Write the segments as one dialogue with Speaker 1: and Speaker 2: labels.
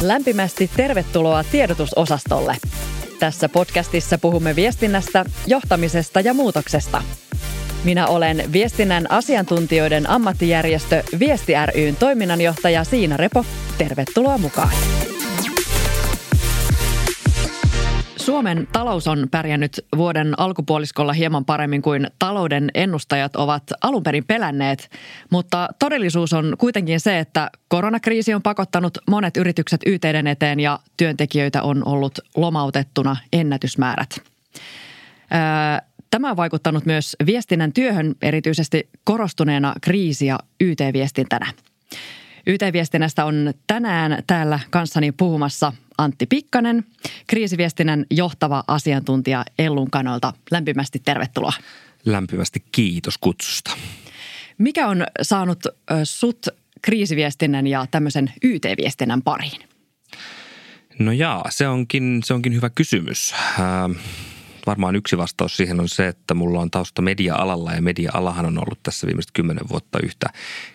Speaker 1: Lämpimästi tervetuloa tiedotusosastolle. Tässä podcastissa puhumme viestinnästä, johtamisesta ja muutoksesta. Minä olen viestinnän asiantuntijoiden ammattijärjestö Viesti ryn toiminnanjohtaja Siina Repo. Tervetuloa mukaan. Suomen talous on pärjännyt vuoden alkupuoliskolla hieman paremmin kuin talouden ennustajat ovat alun perin pelänneet, mutta todellisuus on kuitenkin se, että koronakriisi on pakottanut monet yritykset yhteyden eteen ja työntekijöitä on ollut lomautettuna ennätysmäärät. Tämä on vaikuttanut myös viestinnän työhön erityisesti korostuneena kriisi- ja YT-viestintänä. YT-viestinnästä on tänään täällä kanssani puhumassa Antti Pikkanen, kriisiviestinnän johtava asiantuntija Ellun kanalta. Lämpimästi tervetuloa.
Speaker 2: Lämpimästi kiitos kutsusta.
Speaker 1: Mikä on saanut sut kriisiviestinnän ja tämmöisen YT-viestinnän pariin?
Speaker 2: No jaa, se onkin, se onkin hyvä kysymys. Ähm varmaan yksi vastaus siihen on se, että mulla on tausta media-alalla ja media-alahan on ollut tässä viimeiset kymmenen vuotta yhtä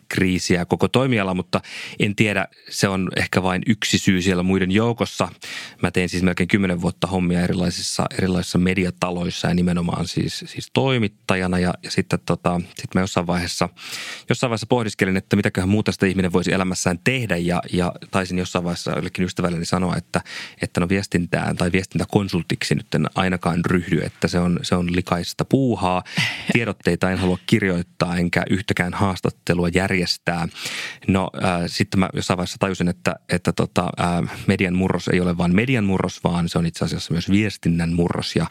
Speaker 2: kriisiä koko toimiala, mutta en tiedä, se on ehkä vain yksi syy siellä muiden joukossa. Mä tein siis melkein kymmenen vuotta hommia erilaisissa, erilaisissa mediataloissa ja nimenomaan siis, siis toimittajana ja, ja sitten tota, sit mä jossain vaiheessa, jossain vaiheessa pohdiskelin, että mitäköhän muuta sitä ihminen voisi elämässään tehdä ja, ja taisin jossain vaiheessa jollekin ystävälleni sanoa, että, että no viestintään tai viestintäkonsultiksi nyt en ainakaan ryhdy, että se on, se on likaista puuhaa. Tiedotteita en halua kirjoittaa enkä yhtäkään haastattelua järjestää järjestää. No äh, sitten mä jossain vaiheessa tajusin, että, että tota, äh, median murros ei ole vain median murros, vaan se on itse asiassa myös viestinnän murros ja,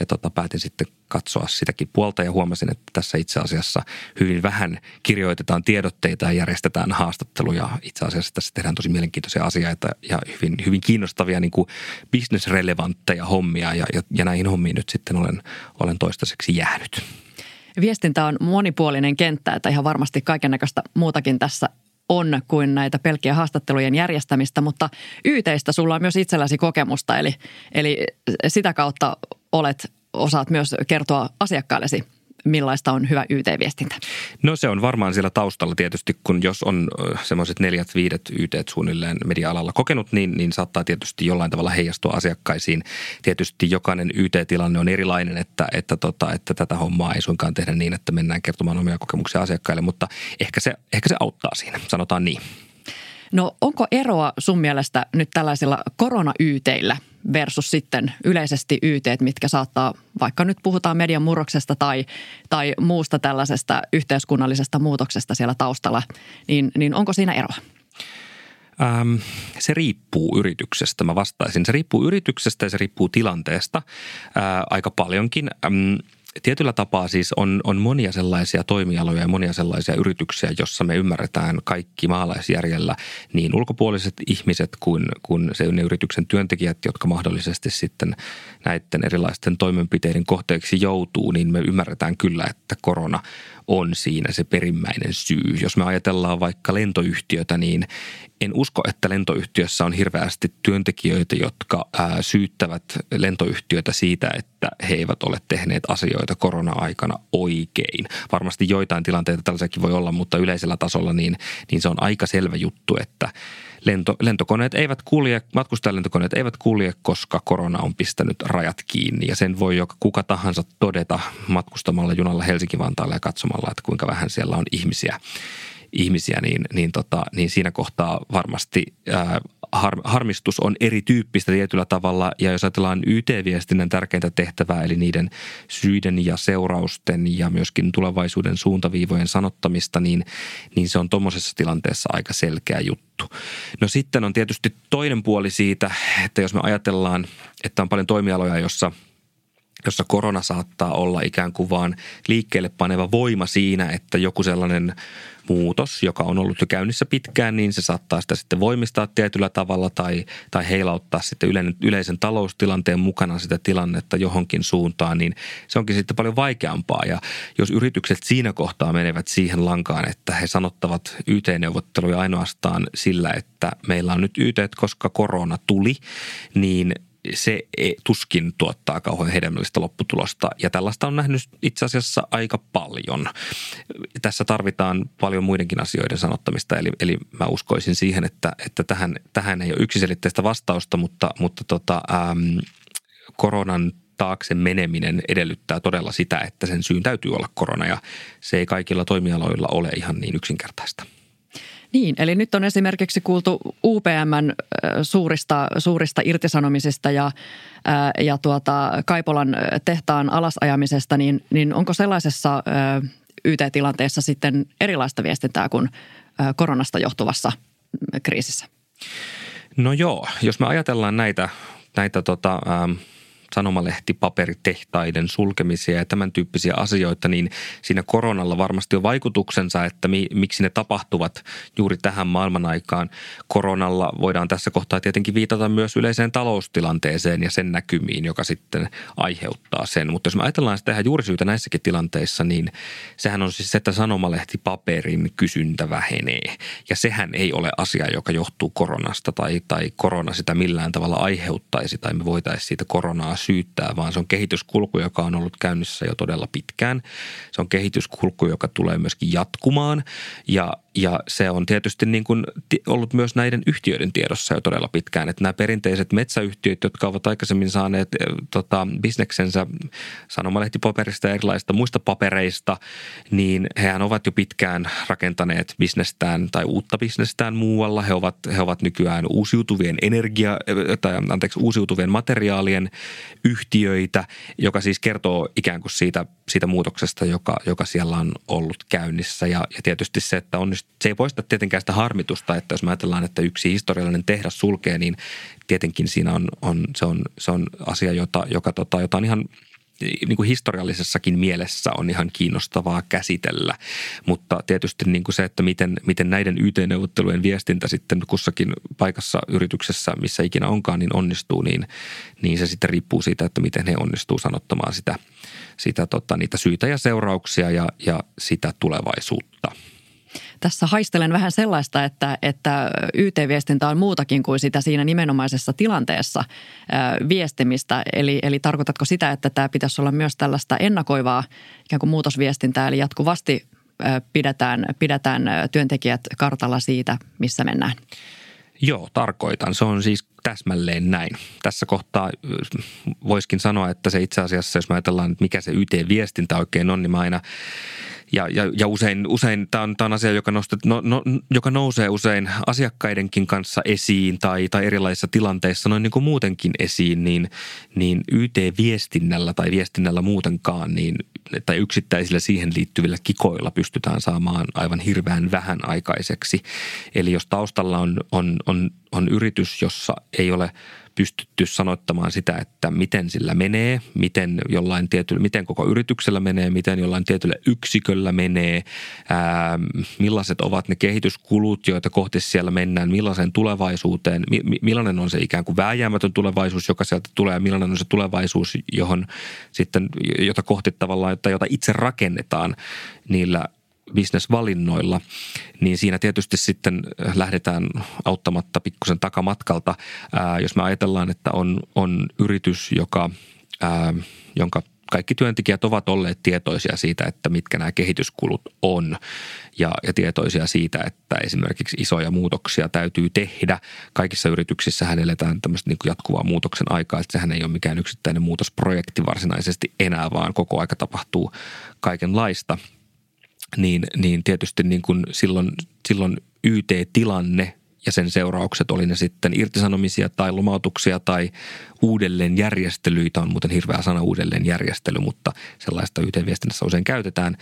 Speaker 2: ja tota, päätin sitten katsoa sitäkin puolta ja huomasin, että tässä itse asiassa hyvin vähän kirjoitetaan tiedotteita ja järjestetään haastatteluja. Itse asiassa tässä tehdään tosi mielenkiintoisia asioita ja hyvin, hyvin kiinnostavia niin kuin business-relevantteja hommia ja, ja, ja näihin hommiin nyt sitten olen, olen toistaiseksi jäänyt.
Speaker 1: Viestintä on monipuolinen kenttä, että ihan varmasti kaiken näköistä muutakin tässä on kuin näitä pelkkiä haastattelujen järjestämistä, mutta YTistä sulla on myös itselläsi kokemusta, eli, eli sitä kautta olet, osaat myös kertoa asiakkaillesi millaista on hyvä YT-viestintä?
Speaker 2: No se on varmaan siellä taustalla tietysti, kun jos on semmoiset neljät, viidet YT suunnilleen media-alalla kokenut, niin, niin saattaa tietysti jollain tavalla heijastua asiakkaisiin. Tietysti jokainen YT-tilanne on erilainen, että, että, tota, että tätä hommaa ei suinkaan tehdä niin, että mennään kertomaan omia kokemuksia asiakkaille, mutta ehkä se, ehkä se auttaa siinä, sanotaan niin.
Speaker 1: No onko eroa sun mielestä nyt tällaisilla korona-YTillä versus sitten yleisesti YT, mitkä saattaa, vaikka nyt puhutaan median murroksesta tai, tai muusta tällaisesta yhteiskunnallisesta muutoksesta siellä taustalla, niin, niin onko siinä eroa?
Speaker 2: Ähm, se riippuu yrityksestä, mä vastaisin. Se riippuu yrityksestä ja se riippuu tilanteesta ää, aika paljonkin. Ähm, tietyllä tapaa siis on, on monia sellaisia toimialoja ja monia sellaisia yrityksiä, jossa me ymmärretään kaikki maalaisjärjellä niin ulkopuoliset ihmiset kuin, kuin se ne yrityksen työntekijät, jotka mahdollisesti sitten näiden erilaisten toimenpiteiden kohteeksi joutuu, niin me ymmärretään kyllä, että korona on siinä se perimmäinen syy. Jos me ajatellaan vaikka lentoyhtiötä, niin en usko, että lentoyhtiössä on hirveästi työntekijöitä, jotka ää, syyttävät lentoyhtiötä siitä, että he eivät ole tehneet asioita korona-aikana oikein. Varmasti joitain tilanteita tällaisiakin voi olla, mutta yleisellä tasolla niin, niin se on aika selvä juttu, että lento, lentokoneet eivät kulje, matkustajalentokoneet eivät kulje, koska korona on pistänyt rajat kiinni. Ja sen voi joka kuka tahansa todeta matkustamalla junalla Helsinki-Vantaalle ja katsomalla, että kuinka vähän siellä on ihmisiä ihmisiä, niin, niin, tota, niin siinä kohtaa varmasti ää, har, harmistus on erityyppistä tietyllä tavalla. Ja jos ajatellaan YT-viestinnän tärkeintä tehtävää, eli niiden syiden ja seurausten ja myöskin tulevaisuuden suuntaviivojen sanottamista, niin, niin se on tuommoisessa tilanteessa aika selkeä juttu. No sitten on tietysti toinen puoli siitä, että jos me ajatellaan, että on paljon toimialoja, jossa – jossa korona saattaa olla ikään kuin vaan liikkeelle paneva voima siinä, että joku sellainen muutos, joka on ollut jo käynnissä pitkään, niin se saattaa sitä sitten voimistaa tietyllä tavalla tai, tai heilauttaa sitten yleinen, yleisen taloustilanteen mukana sitä tilannetta johonkin suuntaan, niin se onkin sitten paljon vaikeampaa. Ja jos yritykset siinä kohtaa menevät siihen lankaan, että he sanottavat YT-neuvotteluja ainoastaan sillä, että meillä on nyt YT, koska korona tuli, niin se e, tuskin tuottaa kauhean hedelmällistä lopputulosta. Ja tällaista on nähnyt itse asiassa aika paljon. Tässä tarvitaan paljon muidenkin asioiden sanottamista, eli, eli mä uskoisin siihen, että, että tähän, tähän ei ole yksiselitteistä vastausta, mutta, mutta tota, äm, koronan taakse meneminen edellyttää todella sitä, että sen syyn täytyy olla korona ja se ei kaikilla toimialoilla ole ihan niin yksinkertaista.
Speaker 1: Niin, eli nyt on esimerkiksi kuultu UPMn suurista, suurista irtisanomisista ja, ja tuota, Kaipolan tehtaan alasajamisesta, niin, niin onko sellaisessa YT-tilanteessa sitten erilaista viestintää kuin koronasta johtuvassa kriisissä?
Speaker 2: No joo, jos me ajatellaan näitä, näitä tota, ähm, sanomalehtipaperitehtaiden sulkemisia ja tämän tyyppisiä asioita, niin siinä koronalla varmasti on vaikutuksensa, että mi, miksi ne tapahtuvat juuri tähän maailman aikaan. Koronalla voidaan tässä kohtaa tietenkin viitata myös yleiseen taloustilanteeseen ja sen näkymiin, joka sitten aiheuttaa sen. Mutta jos me ajatellaan sitä ihan juurisyytä näissäkin tilanteissa, niin sehän on siis se, että sanomalehtipaperin kysyntä vähenee. Ja sehän ei ole asia, joka johtuu koronasta tai, tai korona sitä millään tavalla aiheuttaisi tai me voitaisiin siitä koronaa syyttää, vaan se on kehityskulku, joka on ollut käynnissä jo todella pitkään. Se on kehityskulku, joka tulee myöskin jatkumaan ja, ja se on tietysti niin kuin ollut myös näiden yhtiöiden tiedossa jo todella pitkään, että nämä perinteiset metsäyhtiöt, jotka ovat aikaisemmin saaneet eh, tota, bisneksensä sanomalehtipaperista ja erilaisista muista papereista, niin hehän ovat jo pitkään rakentaneet bisnestään tai uutta bisnestään muualla. He ovat, he ovat nykyään uusiutuvien energia, eh, tai anteeksi, uusiutuvien materiaalien yhtiöitä, joka siis kertoo ikään kuin siitä, siitä muutoksesta, joka, joka siellä on ollut käynnissä. Ja, ja tietysti se, että on, se ei poista tietenkään sitä harmitusta, että jos me ajatellaan, että yksi historiallinen tehdas sulkee, niin tietenkin siinä on, on, se, on, se on asia, jota, joka, tota, jota on ihan – niin kuin historiallisessakin mielessä on ihan kiinnostavaa käsitellä. Mutta tietysti niin kuin se, että miten, miten näiden YT-neuvottelujen viestintä sitten kussakin paikassa yrityksessä, missä ikinä onkaan, niin onnistuu, niin, niin se sitten riippuu siitä, että miten he onnistuu sanottamaan sitä, sitä tota, niitä syitä ja seurauksia ja, ja sitä tulevaisuutta –
Speaker 1: tässä haistelen vähän sellaista, että, että YT-viestintä on muutakin kuin sitä siinä nimenomaisessa tilanteessa viestimistä. Eli, eli tarkoitatko sitä, että tämä pitäisi olla myös tällaista ennakoivaa ikään kuin muutosviestintää, eli jatkuvasti pidetään, pidetään työntekijät kartalla siitä, missä mennään?
Speaker 2: Joo, tarkoitan. Se on siis täsmälleen näin. Tässä kohtaa voiskin sanoa, että se itse asiassa, jos me ajatellaan, että mikä se YT-viestintä oikein on, niin mä aina ja, ja, ja usein, usein tämä on, on asia, joka, nostet, no, no, joka nousee usein asiakkaidenkin kanssa esiin tai, tai erilaisissa tilanteissa noin niin kuin muutenkin esiin, niin, niin YT-viestinnällä tai viestinnällä muutenkaan, niin, tai yksittäisillä siihen liittyvillä kikoilla pystytään saamaan aivan hirveän vähän aikaiseksi. Eli jos taustalla on, on, on, on yritys, jossa ei ole – pystytty sanoittamaan sitä, että miten sillä menee, miten, jollain tietyllä, miten koko yrityksellä menee, miten jollain tietyllä yksiköllä menee, ää, millaiset ovat ne kehityskulut, joita kohti siellä mennään, millaiseen tulevaisuuteen, mi, millainen on se ikään kuin vääjäämätön tulevaisuus, joka sieltä tulee ja millainen on se tulevaisuus, johon sitten, jota kohti tavallaan, jota itse rakennetaan niillä – bisnesvalinnoilla, niin siinä tietysti sitten äh, lähdetään auttamatta pikkusen takamatkalta. Ää, jos me ajatellaan, että on, on yritys, joka, ää, jonka kaikki työntekijät ovat olleet tietoisia siitä, että mitkä nämä kehityskulut on ja, ja tietoisia siitä, että esimerkiksi isoja muutoksia täytyy tehdä. Kaikissa yrityksissä eletään tämmöistä niin kuin jatkuvaa muutoksen aikaa, että sehän ei ole mikään yksittäinen muutosprojekti varsinaisesti enää, vaan koko aika tapahtuu kaikenlaista – niin, niin tietysti niin kuin silloin, silloin YT-tilanne ja sen seuraukset, oli ne sitten irtisanomisia tai lomautuksia tai uudelleenjärjestelyitä, on muuten hirveä sana uudelleenjärjestely, mutta sellaista YT-viestinnässä usein käytetään,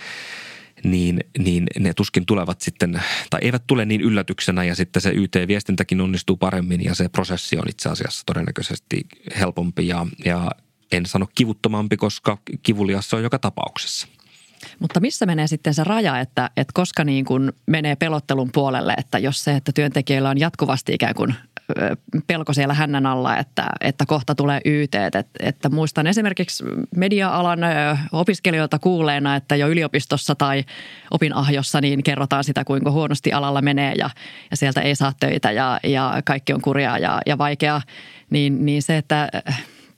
Speaker 2: niin, niin ne tuskin tulevat sitten, tai eivät tule niin yllätyksenä ja sitten se YT-viestintäkin onnistuu paremmin ja se prosessi on itse asiassa todennäköisesti helpompi ja, ja en sano kivuttomampi, koska kivuliassa on joka tapauksessa.
Speaker 1: Mutta missä menee sitten se raja, että, että koska niin kuin menee pelottelun puolelle, että jos se, että työntekijöillä on jatkuvasti ikään kuin pelko siellä hännän alla, että, että kohta tulee YT. Et, että muistan esimerkiksi media-alan opiskelijoilta kuuleena, että jo yliopistossa tai opinahjossa niin kerrotaan sitä, kuinka huonosti alalla menee ja, ja sieltä ei saa töitä ja, ja kaikki on kurjaa ja, ja vaikeaa. Niin, niin se, että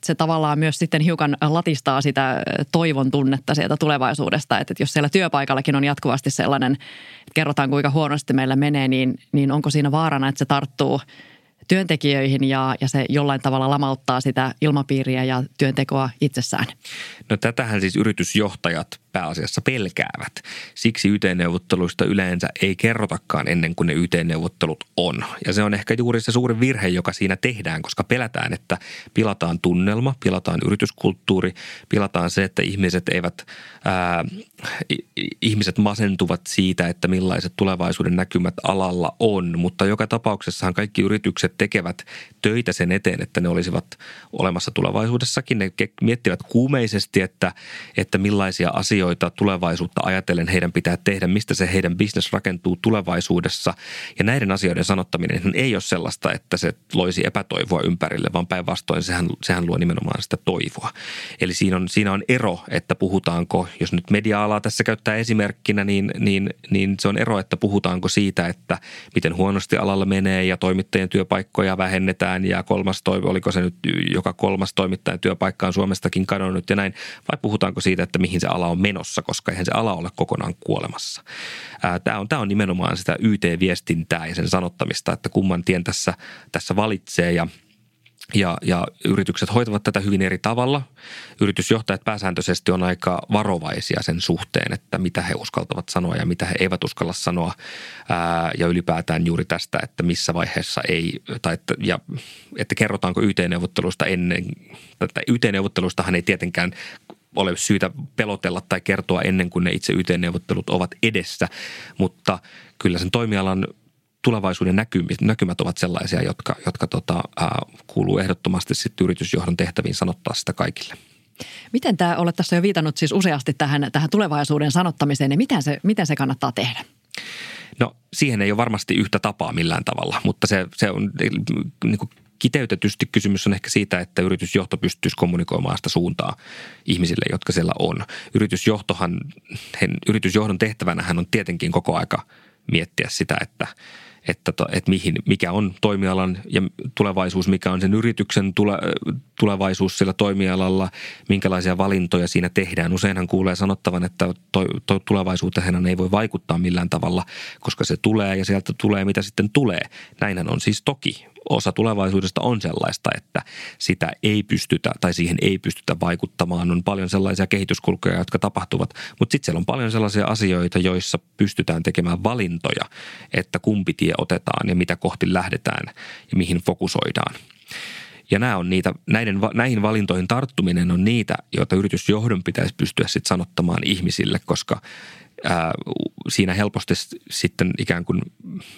Speaker 1: se tavallaan myös sitten hiukan latistaa sitä toivon tunnetta sieltä tulevaisuudesta. Että jos siellä työpaikallakin on jatkuvasti sellainen, että kerrotaan kuinka huonosti meillä menee, niin, niin onko siinä vaarana, että se tarttuu työntekijöihin ja, ja se jollain tavalla lamauttaa sitä ilmapiiriä ja työntekoa itsessään?
Speaker 2: No tätähän siis yritysjohtajat pääasiassa pelkäävät. Siksi YT-neuvotteluista yleensä ei kerrotakaan ennen kuin ne YT-neuvottelut on. Ja se on ehkä juuri se suuri virhe, joka siinä tehdään, koska pelätään, että pilataan tunnelma, pilataan yrityskulttuuri, pilataan se, että ihmiset eivät, ää, ihmiset masentuvat siitä, että millaiset tulevaisuuden näkymät alalla on. Mutta joka tapauksessahan kaikki yritykset tekevät töitä sen eteen, että ne olisivat olemassa tulevaisuudessakin. Ne miettivät kuumeisesti, että, että millaisia asioita asioita tulevaisuutta ajatellen heidän pitää tehdä, mistä se heidän business rakentuu tulevaisuudessa. Ja näiden asioiden sanottaminen ei ole sellaista, että se loisi epätoivoa ympärille, vaan päinvastoin sehän, sehän luo nimenomaan sitä toivoa. Eli siinä on, siinä on ero, että puhutaanko, jos nyt media-alaa tässä käyttää esimerkkinä, niin, niin, niin se on ero, että puhutaanko siitä, että miten huonosti alalla menee ja toimittajien työpaikkoja vähennetään ja kolmas toivo, oliko se nyt joka kolmas toimittajan työpaikka on Suomestakin kadonnut ja näin, vai puhutaanko siitä, että mihin se ala on mennyt menossa, koska eihän se ala ole kokonaan kuolemassa. Tämä on, tämä on nimenomaan sitä YT-viestintää ja sen sanottamista, että kumman tien tässä, tässä valitsee ja ja, ja yritykset hoitavat tätä hyvin eri tavalla. Yritysjohtajat pääsääntöisesti on aika varovaisia sen suhteen, että mitä he uskaltavat sanoa ja mitä he eivät uskalla sanoa. Ää, ja ylipäätään juuri tästä, että missä vaiheessa ei, tai että, ja, että kerrotaanko YT-neuvottelusta ennen, tai YT-neuvottelustahan ei tietenkään ole syytä pelotella tai kertoa ennen kuin ne itse YT-neuvottelut ovat edessä, mutta kyllä sen toimialan tulevaisuuden näkymät, näkymät ovat sellaisia, jotka, jotka tota, ää, kuuluu ehdottomasti sitten yritysjohdon tehtäviin sanottaa sitä kaikille.
Speaker 1: Miten tämä, olet tässä jo viitannut siis useasti tähän, tähän tulevaisuuden sanottamiseen, ja miten se, miten se kannattaa tehdä?
Speaker 2: No siihen ei ole varmasti yhtä tapaa millään tavalla, mutta se, se on niin kuin kiteytetysti kysymys on ehkä siitä, että yritysjohto pystyisi kommunikoimaan sitä suuntaa ihmisille, jotka siellä on. Yritysjohtohan, yritysjohdon tehtävänä hän on tietenkin koko aika miettiä sitä, että – että, että mihin, mikä on toimialan ja tulevaisuus, mikä on sen yrityksen tule, tulevaisuus sillä toimialalla, minkälaisia valintoja siinä tehdään. Useinhan kuulee sanottavan, että to, to, tulevaisuuteen ei voi vaikuttaa millään tavalla, koska se tulee ja sieltä tulee mitä sitten tulee. Näinhän on siis toki, osa tulevaisuudesta on sellaista, että sitä ei pystytä tai siihen ei pystytä vaikuttamaan. On paljon sellaisia kehityskulkuja, jotka tapahtuvat, mutta sitten siellä on paljon sellaisia asioita, joissa pystytään tekemään valintoja, että kumpi tie otetaan ja mitä kohti lähdetään ja mihin fokusoidaan. Ja nämä on niitä, näiden, näihin valintoihin tarttuminen on niitä, joita yritysjohdon pitäisi pystyä sitten sanottamaan ihmisille, koska ää, siinä helposti sitten ikään kuin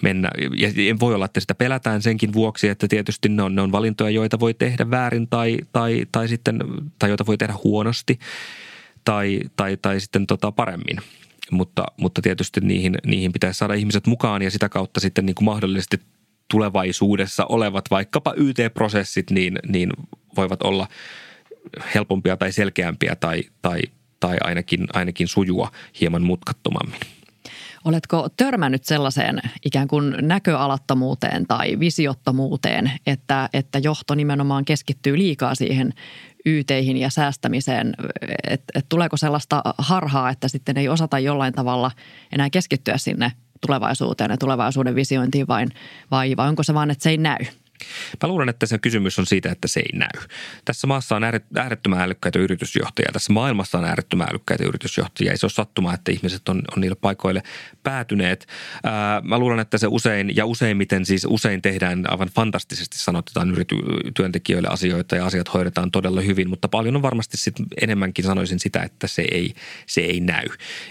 Speaker 2: mennä. Ja voi olla, että sitä pelätään senkin vuoksi, että tietysti ne on, ne on valintoja, joita voi tehdä väärin tai, tai, tai, sitten, tai joita voi tehdä huonosti tai, tai, tai sitten tota paremmin. Mutta, mutta tietysti niihin, niihin pitäisi saada ihmiset mukaan ja sitä kautta sitten niin kuin mahdollisesti tulevaisuudessa olevat vaikkapa YT-prosessit niin, niin voivat olla helpompia tai selkeämpiä tai, tai tai ainakin, ainakin sujua hieman mutkattomammin.
Speaker 1: Oletko törmännyt sellaiseen ikään kuin näköalattomuuteen tai visiottomuuteen, että, että johto nimenomaan keskittyy liikaa siihen yteihin ja säästämiseen? Et, et tuleeko sellaista harhaa, että sitten ei osata jollain tavalla enää keskittyä sinne tulevaisuuteen ja tulevaisuuden visiointiin vain, vai, vai onko se vaan, että se ei näy?
Speaker 2: Mä luulen, että se kysymys on siitä, että se ei näy. Tässä maassa on äärettömän älykkäitä yritysjohtajia. Tässä maailmassa on äärettömän älykkäitä yritysjohtajia. Ei se ole sattuma, että ihmiset on, on niille paikoille päätyneet. Ää, mä luulen, että se usein ja useimmiten siis usein tehdään aivan fantastisesti sanotetaan yrity, työntekijöille asioita ja asiat hoidetaan todella hyvin, mutta paljon on varmasti sit enemmänkin sanoisin sitä, että se ei, se ei näy.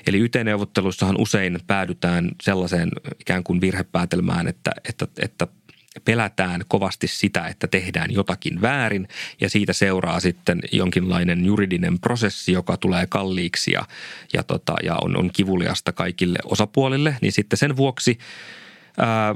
Speaker 2: Eli YT-neuvotteluissahan usein päädytään sellaiseen ikään kuin virhepäätelmään, että, että, että – pelätään kovasti sitä, että tehdään jotakin väärin ja siitä seuraa sitten jonkinlainen juridinen prosessi, joka tulee kalliiksi ja, ja, tota, ja on, on kivuliasta kaikille osapuolille, niin sitten sen vuoksi ää,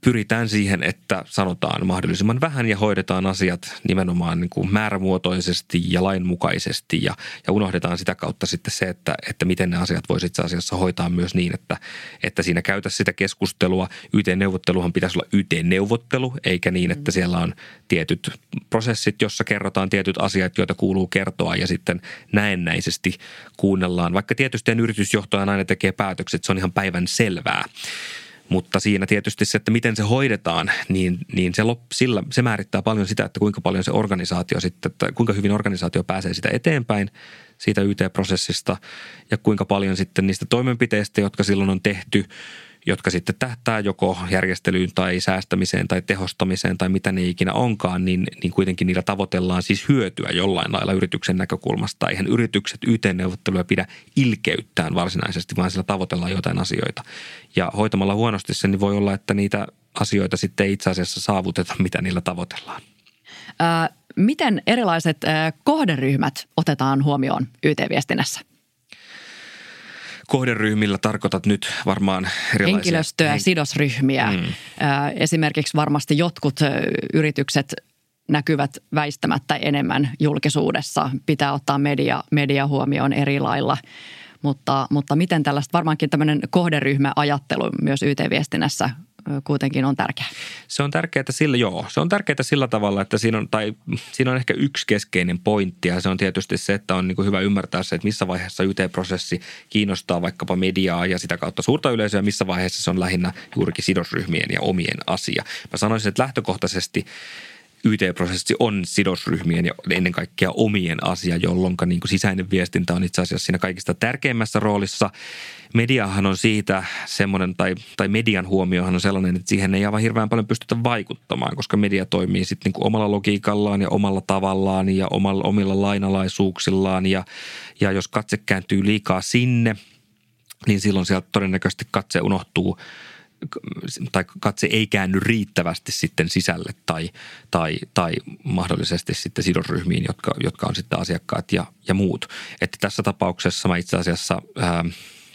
Speaker 2: pyritään siihen, että sanotaan mahdollisimman vähän ja hoidetaan asiat nimenomaan niin kuin määrämuotoisesti ja lainmukaisesti ja, ja unohdetaan sitä kautta sitten se, että, että miten ne asiat voisi itse asiassa hoitaa myös niin, että, että siinä käytä sitä keskustelua. YT-neuvotteluhan pitäisi olla YT-neuvottelu, eikä niin, että siellä on tietyt prosessit, jossa kerrotaan tietyt asiat, joita kuuluu kertoa ja sitten näennäisesti kuunnellaan. Vaikka tietysti yritysjohtaja aina tekee päätökset, se on ihan päivän selvää. Mutta siinä tietysti se, että miten se hoidetaan, niin, niin se, lop, sillä, se määrittää paljon sitä, että kuinka paljon se organisaatio sitten, että kuinka hyvin organisaatio pääsee sitä eteenpäin siitä YT-prosessista ja kuinka paljon sitten niistä toimenpiteistä, jotka silloin on tehty – jotka sitten tähtää joko järjestelyyn tai säästämiseen tai tehostamiseen tai mitä ne ikinä onkaan, niin, niin kuitenkin niillä tavoitellaan siis hyötyä jollain lailla yrityksen näkökulmasta. Eihän yritykset YT-neuvotteluja pidä ilkeyttään varsinaisesti, vaan sillä tavoitellaan jotain asioita. Ja hoitamalla huonosti sen, niin voi olla, että niitä asioita sitten ei itse asiassa saavuteta, mitä niillä tavoitellaan.
Speaker 1: Ää, miten erilaiset ää, kohderyhmät otetaan huomioon YT-viestinnässä?
Speaker 2: Kohderyhmillä tarkoitat nyt varmaan erilaisia...
Speaker 1: Henkilöstöä, hen... sidosryhmiä. Mm. Esimerkiksi varmasti jotkut yritykset näkyvät väistämättä enemmän julkisuudessa. Pitää ottaa media, media huomioon eri lailla. Mutta, mutta miten tällaista, varmaankin tämmöinen kohderyhmäajattelu myös YT-viestinnässä kuitenkin on tärkeä.
Speaker 2: Se on tärkeää sillä, joo, se on tärkeää sillä tavalla, että siinä on, tai siinä on ehkä yksi keskeinen pointti ja se on tietysti se, että on niin hyvä ymmärtää se, että missä vaiheessa YT-prosessi kiinnostaa vaikkapa mediaa ja sitä kautta suurta yleisöä, missä vaiheessa se on lähinnä juurikin sidosryhmien ja omien asia. Mä sanoisin, että lähtökohtaisesti – YT-prosessi on sidosryhmien ja ennen kaikkea omien asia, jolloin niin kuin sisäinen viestintä on itse asiassa siinä kaikista tärkeimmässä roolissa. Mediahan on siitä semmoinen, tai, tai median huomiohan on sellainen, että siihen ei aivan hirveän paljon pystytä vaikuttamaan, koska media toimii sitten niin omalla logiikallaan ja omalla tavallaan ja omalla, omilla lainalaisuuksillaan. Ja, ja jos katse kääntyy liikaa sinne, niin silloin sieltä todennäköisesti katse unohtuu – tai katse ei käänny riittävästi sitten sisälle tai, tai, tai mahdollisesti sitten sidosryhmiin, jotka, jotka on sitten asiakkaat ja, ja muut. Että tässä tapauksessa mä itse asiassa ää,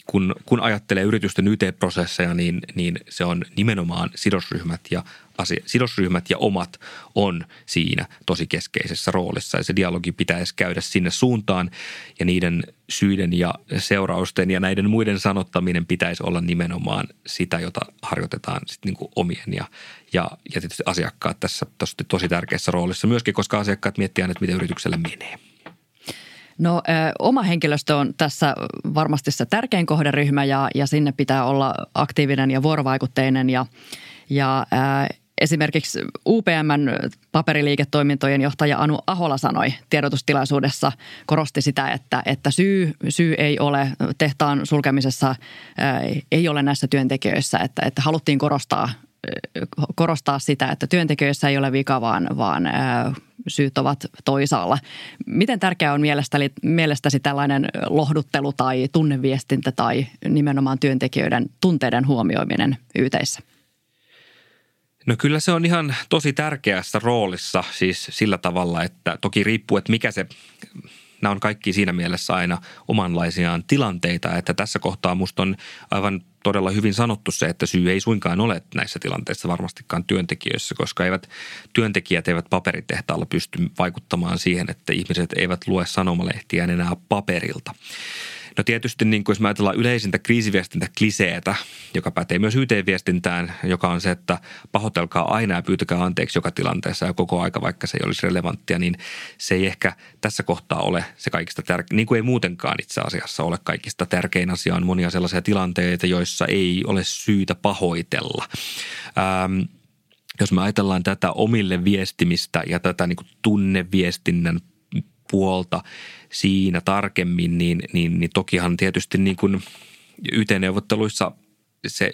Speaker 2: kun, kun ajattelee yritysten YT-prosesseja, niin, niin se on nimenomaan sidosryhmät ja asia, sidosryhmät ja omat on siinä tosi keskeisessä roolissa. Ja se dialogi pitäisi käydä sinne suuntaan ja niiden syiden ja seurausten ja näiden muiden sanottaminen pitäisi olla nimenomaan sitä, jota harjoitetaan sitten niin kuin omien ja, ja, ja tietysti asiakkaat tässä tosi, tärkeässä roolissa myöskin, koska asiakkaat miettivät että miten yrityksellä menee.
Speaker 1: No oma henkilöstö on tässä varmasti se tärkein kohderyhmä ja, ja sinne pitää olla aktiivinen ja vuorovaikutteinen ja, ja Esimerkiksi UPMn paperiliiketoimintojen johtaja Anu Ahola sanoi tiedotustilaisuudessa, korosti sitä, että, että syy, syy ei ole tehtaan sulkemisessa, ei ole näissä työntekijöissä, että, että haluttiin korostaa, korostaa sitä, että työntekijöissä ei ole vika, vaan, vaan syyt ovat toisaalla. Miten tärkeää on mielestäsi, mielestäsi tällainen lohduttelu tai tunneviestintä tai nimenomaan työntekijöiden tunteiden huomioiminen yhteissä?
Speaker 2: No kyllä se on ihan tosi tärkeässä roolissa siis sillä tavalla, että toki riippuu, että mikä se, nämä on kaikki siinä mielessä aina omanlaisiaan tilanteita, että tässä kohtaa musta on aivan todella hyvin sanottu se, että syy ei suinkaan ole näissä tilanteissa varmastikaan työntekijöissä, koska eivät, työntekijät eivät paperitehtaalla pysty vaikuttamaan siihen, että ihmiset eivät lue sanomalehtiä enää paperilta. No tietysti niin kuin jos me ajatellaan yleisintä kriisiviestintä kliseetä, joka pätee myös YT-viestintään, joka on se, että pahoitelkaa aina ja pyytäkää anteeksi joka tilanteessa ja koko aika, vaikka se ei olisi relevanttia, niin se ei ehkä tässä kohtaa ole se kaikista tärkein, niin kuin ei muutenkaan itse asiassa ole kaikista tärkein asia. On monia sellaisia tilanteita, joissa ei ole syytä pahoitella. Ähm, jos me ajatellaan tätä omille viestimistä ja tätä niin tunneviestinnän puolta siinä tarkemmin, niin, niin, niin tokihan tietysti niin kuin YT-neuvotteluissa se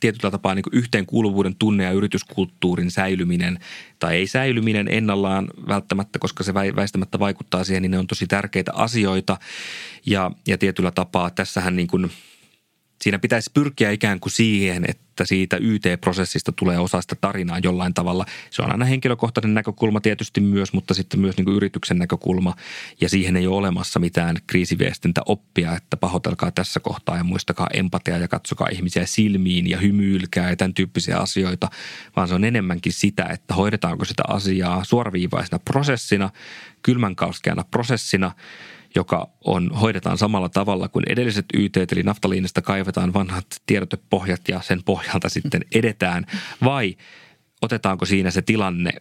Speaker 2: tietyllä tapaa niin yhteenkuuluvuuden tunne ja yrityskulttuurin säilyminen tai ei säilyminen ennallaan välttämättä, koska se väistämättä vaikuttaa siihen, niin ne on tosi tärkeitä asioita. Ja, ja tietyllä tapaa tässähän niin kuin siinä pitäisi pyrkiä ikään kuin siihen, että siitä YT-prosessista tulee osa sitä tarinaa jollain tavalla. Se on aina henkilökohtainen näkökulma tietysti myös, mutta sitten myös niin kuin yrityksen näkökulma. Ja siihen ei ole olemassa mitään kriisiviestintä oppia, että pahoitelkaa tässä kohtaa ja muistakaa empatia ja katsokaa ihmisiä silmiin ja hymyilkää ja tämän tyyppisiä asioita. Vaan se on enemmänkin sitä, että hoidetaanko sitä asiaa suoraviivaisena prosessina, kylmän prosessina – joka on, hoidetaan samalla tavalla kuin edelliset YT, eli naftaliinista kaivetaan vanhat tiedotepohjat ja sen pohjalta sitten edetään, vai otetaanko siinä se tilanne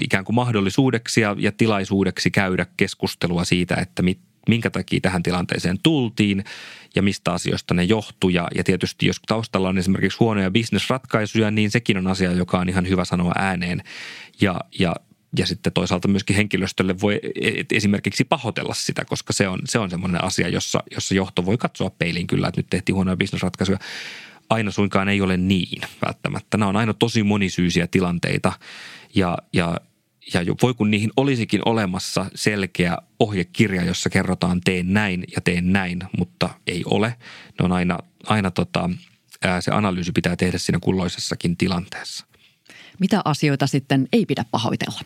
Speaker 2: ikään kuin mahdollisuudeksi ja, ja tilaisuudeksi käydä keskustelua siitä, että mit, minkä takia tähän tilanteeseen tultiin ja mistä asioista ne johtuu. Ja, ja tietysti jos taustalla on esimerkiksi huonoja bisnesratkaisuja, niin sekin on asia, joka on ihan hyvä sanoa ääneen. Ja, ja ja sitten toisaalta myöskin henkilöstölle voi esimerkiksi pahoitella sitä, koska se on, se on semmoinen asia, jossa, jossa johto voi katsoa peiliin kyllä, että nyt tehtiin huonoja bisnesratkaisuja. Aina suinkaan ei ole niin välttämättä. Nämä on aina tosi monisyisiä tilanteita ja, ja, ja voi kun niihin olisikin olemassa selkeä ohjekirja, jossa kerrotaan teen näin ja teen näin, mutta ei ole. Ne on aina, aina tota, se analyysi pitää tehdä siinä kulloisessakin tilanteessa.
Speaker 1: Mitä asioita sitten ei pidä pahoitella?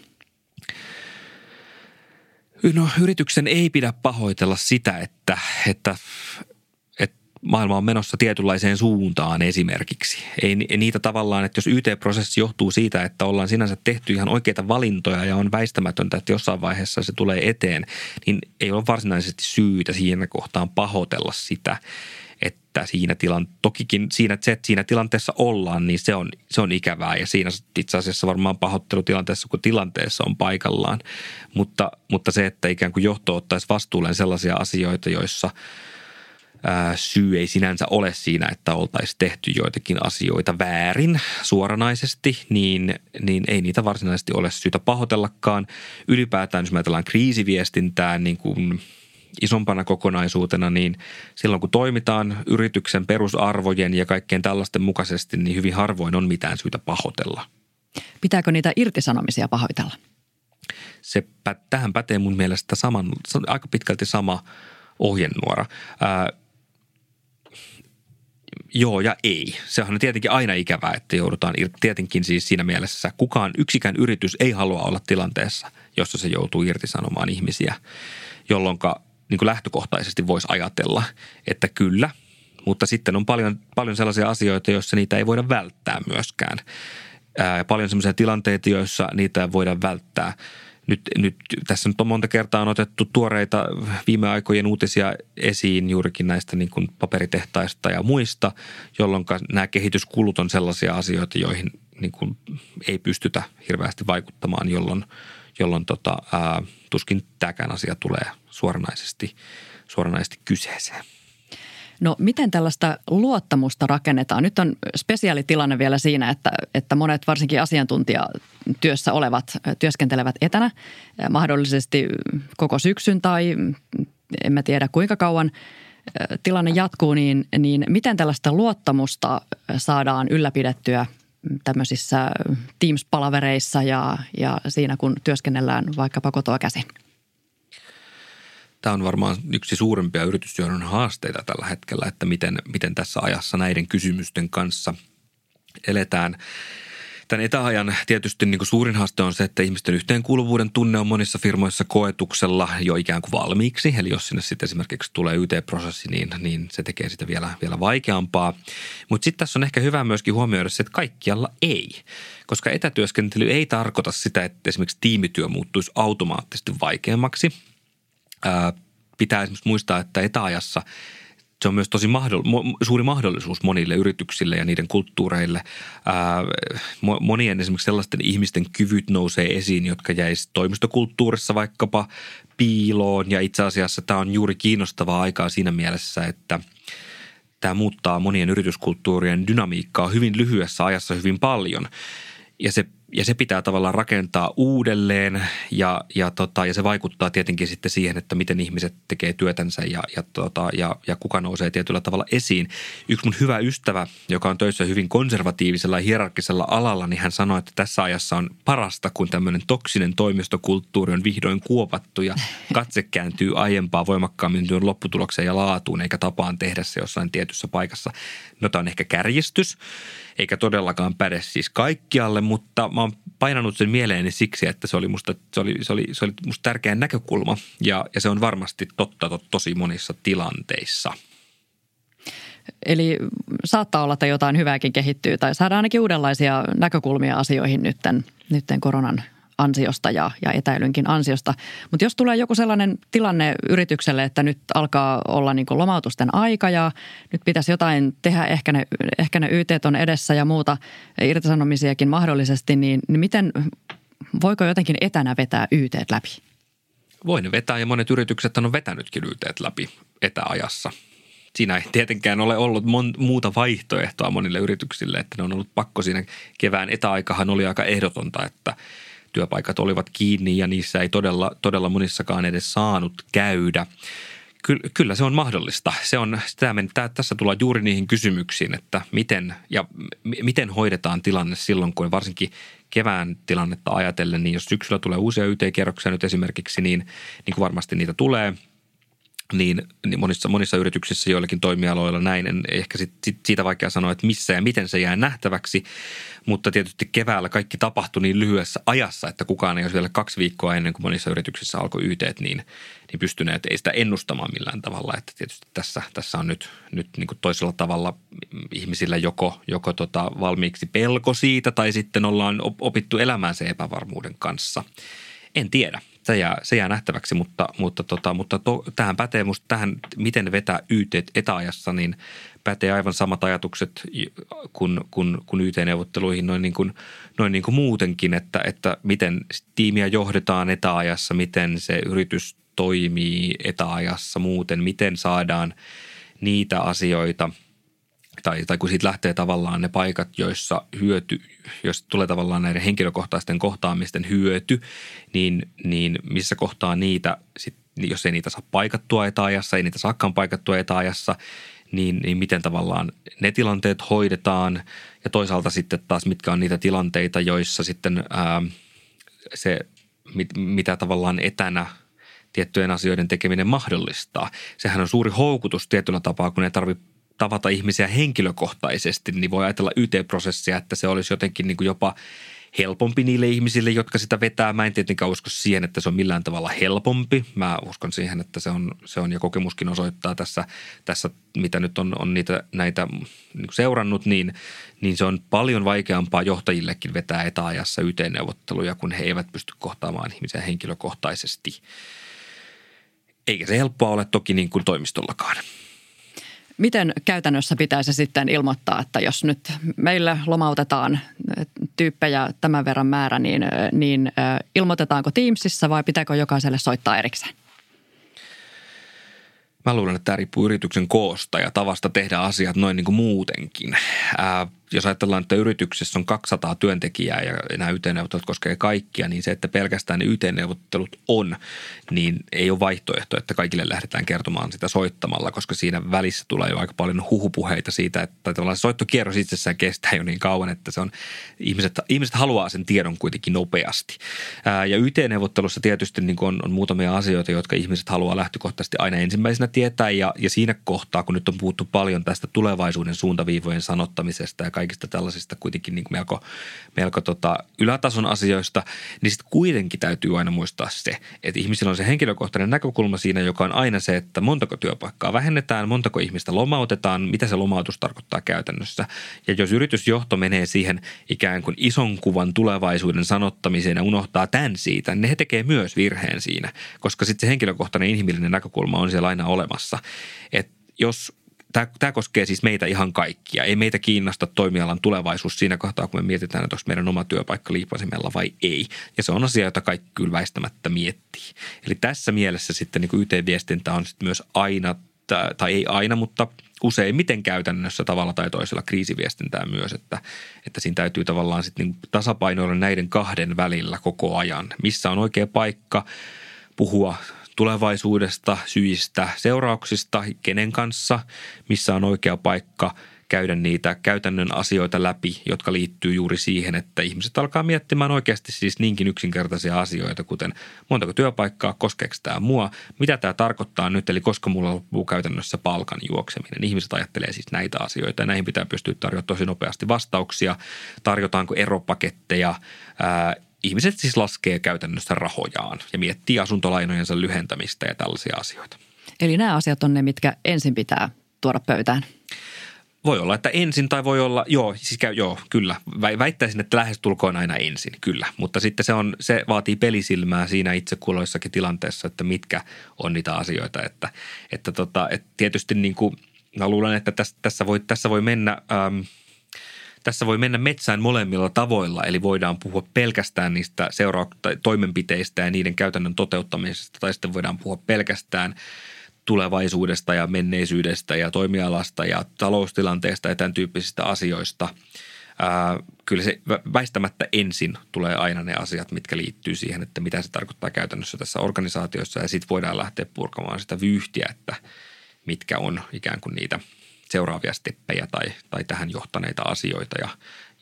Speaker 2: No yrityksen ei pidä pahoitella sitä, että, että, että maailma on menossa tietynlaiseen suuntaan esimerkiksi. Ei, niitä tavallaan, että jos YT-prosessi johtuu siitä, että ollaan sinänsä tehty ihan oikeita valintoja ja on väistämätöntä, että jossain vaiheessa se tulee eteen, niin ei ole varsinaisesti syytä siinä kohtaan pahoitella sitä – että siinä tilan, tokikin siinä, se, että siinä tilanteessa ollaan, niin se on, se on ikävää ja siinä itse asiassa varmaan pahoittelutilanteessa, kun tilanteessa on paikallaan. Mutta, mutta se, että ikään kuin johto ottaisi vastuulleen sellaisia asioita, joissa syy ei sinänsä ole siinä, että oltaisiin tehty joitakin asioita väärin suoranaisesti, niin, niin ei niitä varsinaisesti ole syytä pahoitellakaan. Ylipäätään, jos me ajatellaan kriisiviestintää, niin kuin – isompana kokonaisuutena, niin silloin kun toimitaan yrityksen perusarvojen ja kaikkien tällaisten mukaisesti, niin hyvin harvoin on mitään syytä pahoitella.
Speaker 1: Pitääkö niitä irtisanomisia pahoitella?
Speaker 2: Se, tähän pätee mun mielestä saman, aika pitkälti sama ohjenuora. Ää, joo ja ei. Sehän on tietenkin aina ikävää, että joudutaan Tietenkin siis siinä mielessä kukaan, yksikään yritys ei halua olla tilanteessa, jossa se joutuu irtisanomaan ihmisiä, jolloin niin kuin lähtökohtaisesti voisi ajatella, että kyllä, mutta sitten on paljon, paljon sellaisia asioita, joissa niitä ei voida välttää myöskään. Ää, paljon sellaisia tilanteita, joissa niitä ei voida välttää. Nyt, nyt tässä nyt on monta kertaa on otettu tuoreita viime aikojen uutisia esiin juurikin näistä niin kuin paperitehtaista ja muista, jolloin nämä kehityskulut on sellaisia asioita, joihin niin kuin ei pystytä hirveästi vaikuttamaan, jolloin, jolloin tota, ää, tuskin tämäkään asia tulee suoranaisesti, suoranaisesti kyseeseen.
Speaker 1: No miten tällaista luottamusta rakennetaan? Nyt on spesiaalitilanne vielä siinä, että, että monet varsinkin asiantuntijatyössä olevat työskentelevät etänä mahdollisesti koko syksyn tai en mä tiedä kuinka kauan tilanne jatkuu, niin, niin miten tällaista luottamusta saadaan ylläpidettyä tämmöisissä Teams-palavereissa ja, ja siinä kun työskennellään vaikkapa kotoa käsin?
Speaker 2: Tämä on varmaan yksi suurimpia yritysjohdon haasteita tällä hetkellä, että miten, miten tässä ajassa näiden kysymysten kanssa eletään. Tämän etäajan tietysti niin kuin suurin haaste on se, että ihmisten yhteenkuuluvuuden tunne on monissa firmoissa koetuksella jo ikään kuin valmiiksi. Eli jos sinne sitten esimerkiksi tulee YT-prosessi, niin, niin se tekee sitä vielä, vielä vaikeampaa. Mutta sitten tässä on ehkä hyvä myöskin huomioida se, että kaikkialla ei. Koska etätyöskentely ei tarkoita sitä, että esimerkiksi tiimityö muuttuisi automaattisesti vaikeammaksi – pitää esimerkiksi muistaa, että etäajassa se on myös tosi mahdoll- suuri mahdollisuus monille yrityksille ja niiden kulttuureille. Ää, monien esimerkiksi sellaisten ihmisten kyvyt nousee esiin, jotka jäisi toimistokulttuurissa vaikkapa piiloon. Ja itse asiassa tämä on juuri kiinnostavaa aikaa siinä mielessä, että tämä muuttaa monien yrityskulttuurien dynamiikkaa hyvin lyhyessä ajassa hyvin paljon. Ja se ja se pitää tavallaan rakentaa uudelleen ja, ja, tota, ja se vaikuttaa tietenkin sitten siihen, että miten ihmiset tekee työtänsä ja, ja, tota, ja, ja kuka nousee tietyllä tavalla esiin. Yksi mun hyvä ystävä, joka on töissä hyvin konservatiivisella ja hierarkkisella alalla, niin hän sanoi, että tässä ajassa on parasta, kun tämmöinen toksinen toimistokulttuuri on vihdoin kuopattu ja katse kääntyy aiempaa voimakkaammin työn lopputulokseen ja laatuun eikä tapaan tehdä se jossain tietyssä paikassa. No tämä on ehkä kärjistys, eikä todellakaan päde siis kaikkialle, mutta mä oon painanut sen mieleeni siksi, että se oli musta, se oli, se oli, se oli musta tärkeä näkökulma ja, ja se on varmasti totta to, tosi monissa tilanteissa.
Speaker 1: Eli saattaa olla, että jotain hyvääkin kehittyy tai saadaan ainakin uudenlaisia näkökulmia asioihin nytten, nytten koronan ansiosta ja, ja etäilynkin ansiosta. Mutta jos tulee joku sellainen tilanne yritykselle, että nyt alkaa olla niin lomautusten aika ja nyt pitäisi jotain tehdä, ehkä ne, ehkä ne YT on edessä ja muuta irtisanomisiakin mahdollisesti, niin, niin miten, voiko jotenkin etänä vetää YT läpi?
Speaker 2: Voin vetää ja monet yritykset on vetänytkin YT läpi etäajassa. Siinä ei tietenkään ole ollut mon, muuta vaihtoehtoa monille yrityksille, että ne on ollut pakko siinä kevään etäaikahan oli aika ehdotonta, että – työpaikat olivat kiinni ja niissä ei todella, todella monissakaan edes saanut käydä. Kyllä, kyllä se on mahdollista. Se on, tämä, tässä tullaan juuri niihin kysymyksiin, että miten ja miten hoidetaan tilanne silloin, kun varsinkin kevään tilannetta ajatellen, niin jos syksyllä tulee uusia YT-kerroksia nyt esimerkiksi, niin, niin kuin varmasti niitä tulee – niin, niin monissa, monissa yrityksissä joillakin toimialoilla näin. En ehkä sit, sit, siitä vaikea sanoa, että missä ja miten se jää nähtäväksi, mutta tietysti keväällä kaikki tapahtui niin lyhyessä ajassa, että kukaan ei olisi vielä kaksi viikkoa ennen kuin monissa yrityksissä alkoi YT, niin, niin pystyneet ei sitä ennustamaan millään tavalla. Että tietysti tässä, tässä on nyt, nyt niin kuin toisella tavalla ihmisillä joko, joko tota valmiiksi pelko siitä tai sitten ollaan opittu elämään se epävarmuuden kanssa. En tiedä se jää, se jää nähtäväksi, mutta, mutta, tota, mutta to, tähän pätee musta tähän, miten vetää YT etäajassa, niin pätee aivan samat ajatukset kuin, kuin, kuin YT-neuvotteluihin noin, niin kuin, noin niin kuin muutenkin, että, että miten tiimiä johdetaan etäajassa, miten se yritys toimii etäajassa muuten, miten saadaan niitä asioita – tai, tai kun siitä lähtee tavallaan ne paikat, joissa hyöty, jos tulee tavallaan näiden henkilökohtaisten kohtaamisten hyöty, niin, niin missä kohtaa niitä, sit, jos ei niitä saa paikattua etäajassa, ei niitä saakaan paikattua etäajassa, niin, niin miten tavallaan ne tilanteet hoidetaan ja toisaalta sitten taas mitkä on niitä tilanteita, joissa sitten ää, se, mit, mitä tavallaan etänä tiettyjen asioiden tekeminen mahdollistaa. Sehän on suuri houkutus tietyllä tapaa, kun ei tarvitse tavata ihmisiä henkilökohtaisesti, niin voi ajatella YT-prosessia, että se olisi jotenkin niin kuin jopa helpompi niille ihmisille, jotka sitä vetää. Mä en tietenkään usko siihen, että se on millään tavalla helpompi. Mä uskon siihen, että se on, se on ja kokemuskin osoittaa tässä, tässä mitä nyt on, on niitä, näitä niin seurannut, niin, niin se on paljon vaikeampaa johtajillekin vetää etäajassa YT-neuvotteluja, kun he eivät pysty kohtaamaan ihmisiä henkilökohtaisesti. Eikä se helppoa ole toki niin kuin toimistollakaan.
Speaker 1: Miten käytännössä pitäisi sitten ilmoittaa, että jos nyt meillä lomautetaan tyyppejä tämän verran määrä, niin, niin ilmoitetaanko Teamsissa vai pitääkö jokaiselle soittaa erikseen?
Speaker 2: Mä luulen, että tämä riippuu yrityksen koosta ja tavasta tehdä asiat noin niin kuin muutenkin. Ää, jos ajatellaan, että yrityksessä on 200 työntekijää ja nämä YT-neuvottelut koskee kaikkia, niin se, että pelkästään ne YT-neuvottelut on, niin ei ole vaihtoehto, että kaikille lähdetään kertomaan sitä soittamalla, koska siinä välissä tulee jo aika paljon huhupuheita siitä, että tavallaan se soittokierros itsessään kestää jo niin kauan, että se on, ihmiset, ihmiset haluaa sen tiedon kuitenkin nopeasti. Ja YT-neuvottelussa tietysti niin on, on muutamia asioita, jotka ihmiset haluaa lähtökohtaisesti aina ensimmäisenä tietää ja, ja siinä kohtaa, kun nyt on puhuttu paljon tästä tulevaisuuden suuntaviivojen sanottamisesta ja kaikista tällaisista kuitenkin niin kuin melko, melko tota ylätason asioista, niin sitten kuitenkin täytyy aina muistaa se, että ihmisillä on se henkilökohtainen näkökulma siinä, joka on aina se, että montako työpaikkaa vähennetään, montako ihmistä lomautetaan, mitä se lomautus tarkoittaa käytännössä. Ja jos yritysjohto menee siihen ikään kuin ison kuvan tulevaisuuden sanottamiseen ja unohtaa tämän siitä, niin he tekee myös virheen siinä, koska sitten se henkilökohtainen inhimillinen näkökulma on siellä aina olemassa. Että jos tämä, tämä koskee siis meitä ihan kaikkia. Ei meitä kiinnosta toimialan tulevaisuus siinä kohtaa, kun me mietitään, että onko meidän oma työpaikka liipasimella vai ei. Ja se on asia, jota kaikki kyllä väistämättä miettii. Eli tässä mielessä sitten niin YT-viestintä on sitten myös aina, tai ei aina, mutta useimmiten käytännössä tavalla tai toisella kriisiviestintää myös, että, että siinä täytyy tavallaan sitten niin tasapainoilla näiden kahden välillä koko ajan. Missä on oikea paikka puhua tulevaisuudesta, syistä, seurauksista, kenen kanssa, missä on oikea paikka – käydä niitä käytännön asioita läpi, jotka liittyy juuri siihen, että ihmiset alkaa miettimään oikeasti siis niinkin yksinkertaisia asioita, kuten montako työpaikkaa, koskeeko tämä mua, mitä tämä tarkoittaa nyt, eli koska mulla loppuu käytännössä palkan juokseminen. Ihmiset ajattelee siis näitä asioita ja näihin pitää pystyä tarjoamaan tosi nopeasti vastauksia. Tarjotaanko eropaketteja, ää, ihmiset siis laskee käytännössä rahojaan ja miettii asuntolainojensa lyhentämistä ja tällaisia asioita.
Speaker 1: Eli nämä asiat on ne, mitkä ensin pitää tuoda pöytään.
Speaker 2: Voi olla, että ensin tai voi olla, joo, siis käy, joo, kyllä. Väittäisin, että lähestulkoon aina ensin, kyllä. Mutta sitten se, on, se vaatii pelisilmää siinä itse kulloissakin tilanteessa, että mitkä on niitä asioita. Että, että, tota, että tietysti niin kuin, mä luulen, että tässä, tässä, voi, tässä voi mennä ähm, – tässä voi mennä metsään molemmilla tavoilla, eli voidaan puhua pelkästään niistä seura- toimenpiteistä ja niiden käytännön toteuttamisesta, tai sitten voidaan puhua pelkästään – tulevaisuudesta ja menneisyydestä ja toimialasta ja taloustilanteesta ja tämän tyyppisistä asioista. Ää, kyllä se väistämättä ensin tulee aina ne asiat, mitkä liittyy siihen, että mitä se tarkoittaa käytännössä tässä organisaatiossa ja sitten voidaan lähteä purkamaan sitä vyyhtiä, että mitkä on ikään kuin niitä seuraavia steppejä tai, tai tähän johtaneita asioita ja,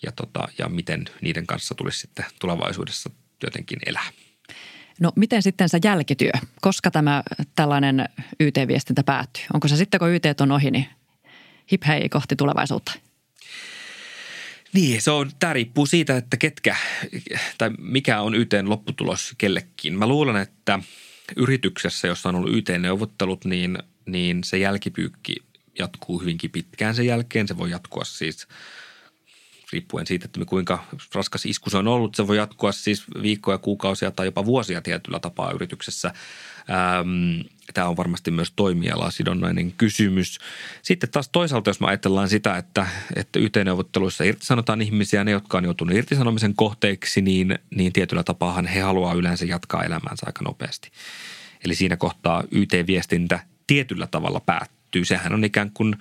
Speaker 2: ja, tota, ja miten niiden kanssa tulisi sitten tulevaisuudessa jotenkin elää.
Speaker 1: No miten sitten se jälkityö? Koska tämä tällainen YT-viestintä päättyy? Onko se sitten, kun YT on ohi, niin hip hei kohti tulevaisuutta?
Speaker 2: Niin, se on, tämä riippuu siitä, että ketkä tai mikä on YTn lopputulos kellekin. Mä luulen, että yrityksessä, jossa on ollut YT-neuvottelut, niin, niin se jälkipyykki jatkuu hyvinkin pitkään sen jälkeen. Se voi jatkua siis – riippuen siitä, että kuinka raskas isku se on ollut. Se voi jatkua siis viikkoja, kuukausia tai jopa vuosia tietyllä tapaa yrityksessä. Ähm, tämä on varmasti myös toimialasidonnainen kysymys. Sitten taas toisaalta, jos me ajatellaan sitä, että, että YT-neuvotteluissa irtisanotaan ihmisiä, ne, jotka on joutunut irtisanomisen kohteeksi, niin, niin tietyllä tapaa he haluaa yleensä jatkaa elämäänsä aika nopeasti. Eli siinä kohtaa YT-viestintä tietyllä tavalla päättyy. Sehän on ikään kuin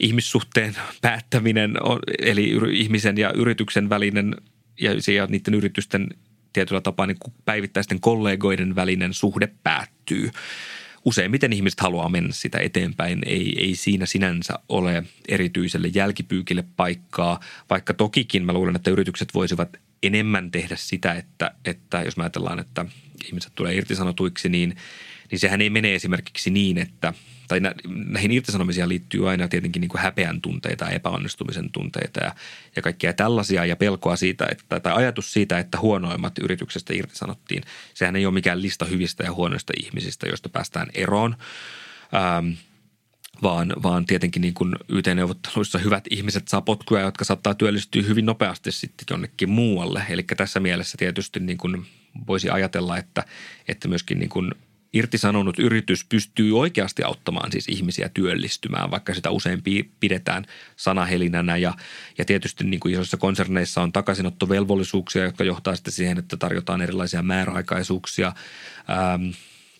Speaker 2: ihmissuhteen päättäminen, eli ihmisen ja yrityksen välinen ja, niiden yritysten tietyllä tapaa niin päivittäisten kollegoiden välinen suhde päättyy. Useimmiten ihmiset haluaa mennä sitä eteenpäin. Ei, ei siinä sinänsä ole erityiselle jälkipyykille paikkaa, vaikka tokikin mä luulen, että yritykset voisivat enemmän tehdä sitä, että, että jos mä ajatellaan, että ihmiset tulee irtisanotuiksi, niin, niin sehän ei mene esimerkiksi niin, että – tai näihin irtisanomisiin liittyy aina tietenkin niin häpeän tunteita ja epäonnistumisen tunteita ja, ja kaikkia tällaisia ja pelkoa siitä, että, tai ajatus siitä, että huonoimmat yrityksestä irtisanottiin. Sehän ei ole mikään lista hyvistä ja huonoista ihmisistä, joista päästään eroon. Ähm, vaan, vaan tietenkin niin kuin YT-neuvotteluissa hyvät ihmiset saa potkuja, jotka saattaa työllistyä hyvin nopeasti sitten jonnekin muualle. Eli tässä mielessä tietysti niin kuin voisi ajatella, että, että myöskin niin kuin irtisanonut yritys pystyy oikeasti auttamaan siis ihmisiä työllistymään, vaikka sitä usein pidetään sanahelinänä. Ja, ja tietysti niin kuin isoissa konserneissa on takaisinottovelvollisuuksia, jotka johtaa sitten siihen, että tarjotaan erilaisia määräaikaisuuksia, ähm,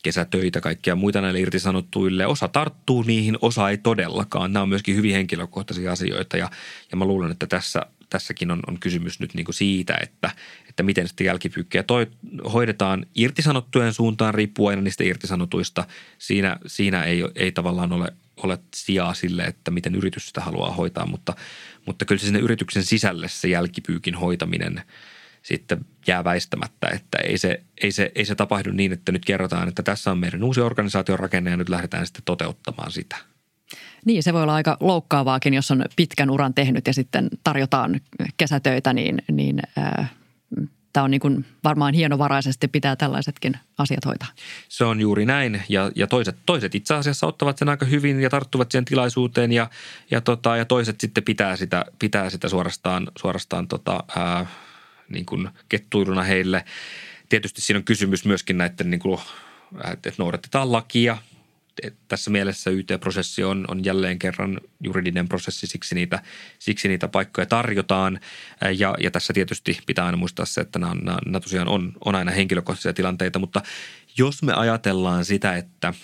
Speaker 2: kesätöitä, kaikkia muita näille irtisanottuille. Osa tarttuu niihin, osa ei todellakaan. Nämä on myöskin hyvin henkilökohtaisia asioita ja, ja mä luulen, että tässä – tässäkin on, on kysymys nyt niin kuin siitä, että, että miten sitten jälkipyykkiä toi, hoidetaan irtisanottujen suuntaan riippuen aina niistä irtisanotuista. Siinä, siinä ei, ei tavallaan ole, ole sijaa sille, että miten yritys sitä haluaa hoitaa, mutta, mutta kyllä se sinne yrityksen sisälle se jälkipyykin hoitaminen sitten jää väistämättä, että ei se, ei, se, ei se tapahdu niin, että nyt kerrotaan, että tässä on meidän uusi organisaation rakenne ja nyt lähdetään sitten toteuttamaan sitä –
Speaker 1: niin, se voi olla aika loukkaavaakin, jos on pitkän uran tehnyt ja sitten tarjotaan kesätöitä, niin, niin äh, tämä on niin kuin varmaan hienovaraisesti pitää tällaisetkin asiat hoitaa.
Speaker 2: Se on juuri näin ja, ja toiset, toiset itse asiassa ottavat sen aika hyvin ja tarttuvat siihen tilaisuuteen ja, ja, tota, ja toiset sitten pitää sitä, pitää sitä suorastaan, suorastaan tota, ää, niin kuin kettuiluna heille. Tietysti siinä on kysymys myöskin näiden, niin kuin, että noudatetaan lakia – tässä mielessä YT-prosessi on, on jälleen kerran juridinen prosessi, siksi niitä, siksi niitä paikkoja tarjotaan. Ja, ja tässä tietysti pitää aina muistaa se, että nämä, nämä, nämä tosiaan on, on aina henkilökohtaisia tilanteita, mutta jos me ajatellaan sitä, että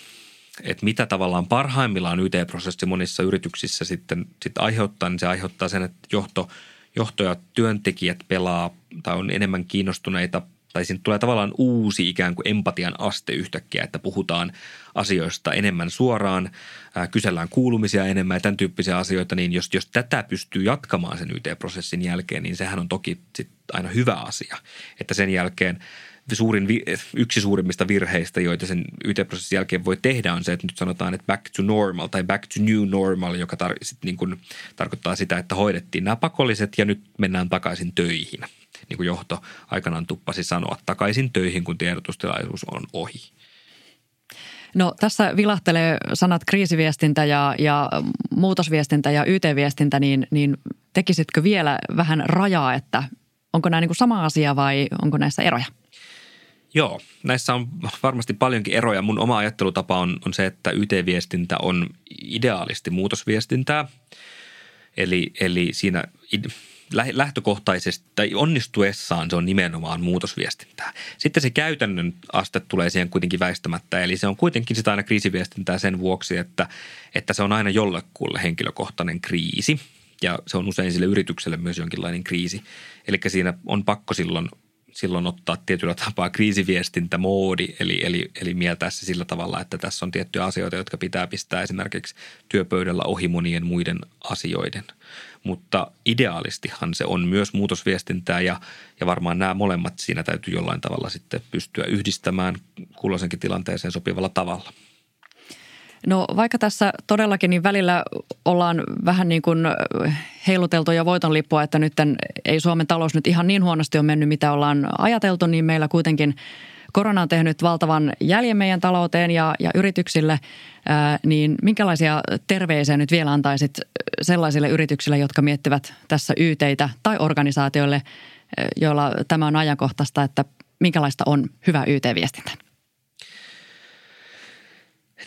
Speaker 2: että mitä tavallaan parhaimmillaan YT-prosessi monissa yrityksissä sitten, sitten aiheuttaa, niin se aiheuttaa sen, että johto, johto ja työntekijät pelaa tai on enemmän kiinnostuneita tai siinä tulee tavallaan uusi ikään kuin empatian aste yhtäkkiä, että puhutaan asioista enemmän suoraan, ää, kysellään kuulumisia enemmän ja tämän tyyppisiä asioita, niin jos, jos tätä pystyy jatkamaan sen YT-prosessin jälkeen, niin sehän on toki sit aina hyvä asia, että sen jälkeen – suurin, yksi suurimmista virheistä, joita sen YT-prosessin jälkeen voi tehdä, on se, että nyt sanotaan, että back to normal tai back to new normal, joka tar- sit niin kuin tarkoittaa sitä, että hoidettiin nämä pakolliset ja nyt mennään takaisin töihin. Niin kuin johto aikanaan tuppasi sanoa, takaisin töihin, kun tiedotustilaisuus on ohi.
Speaker 1: No tässä vilahtelee sanat kriisiviestintä ja, ja muutosviestintä ja YT-viestintä, niin, niin tekisitkö vielä vähän rajaa, että onko nämä niin kuin sama asia vai onko näissä eroja?
Speaker 2: Joo, näissä on varmasti paljonkin eroja. Mun oma ajattelutapa on, on se, että YT-viestintä on ideaalisti muutosviestintää. Eli, eli siinä lähtökohtaisesti tai onnistuessaan se on nimenomaan muutosviestintää. Sitten se käytännön aste tulee siihen kuitenkin väistämättä, eli se on kuitenkin sitä aina kriisiviestintää sen vuoksi, että, että se on aina jollekulle henkilökohtainen kriisi ja se on usein sille yritykselle myös jonkinlainen kriisi. Eli siinä on pakko silloin silloin ottaa tietyllä tapaa kriisiviestintämoodi, eli, eli, eli mieltää se sillä tavalla, että tässä on tiettyjä asioita, jotka pitää pistää esimerkiksi työpöydällä ohi monien muiden asioiden. Mutta ideaalistihan se on myös muutosviestintää ja, ja varmaan nämä molemmat siinä täytyy jollain tavalla sitten pystyä yhdistämään kulloisenkin tilanteeseen sopivalla tavalla –
Speaker 1: No vaikka tässä todellakin niin välillä ollaan vähän niin kuin heiluteltu ja voitonlippua, että nyt ei Suomen talous nyt ihan niin huonosti ole mennyt, mitä ollaan ajateltu, niin meillä kuitenkin korona on tehnyt valtavan jäljen meidän talouteen ja, ja yrityksille, ää, niin minkälaisia terveisiä nyt vielä antaisit sellaisille yrityksille, jotka miettivät tässä YTitä tai organisaatioille, joilla tämä on ajankohtaista, että minkälaista on hyvä YT-viestintä?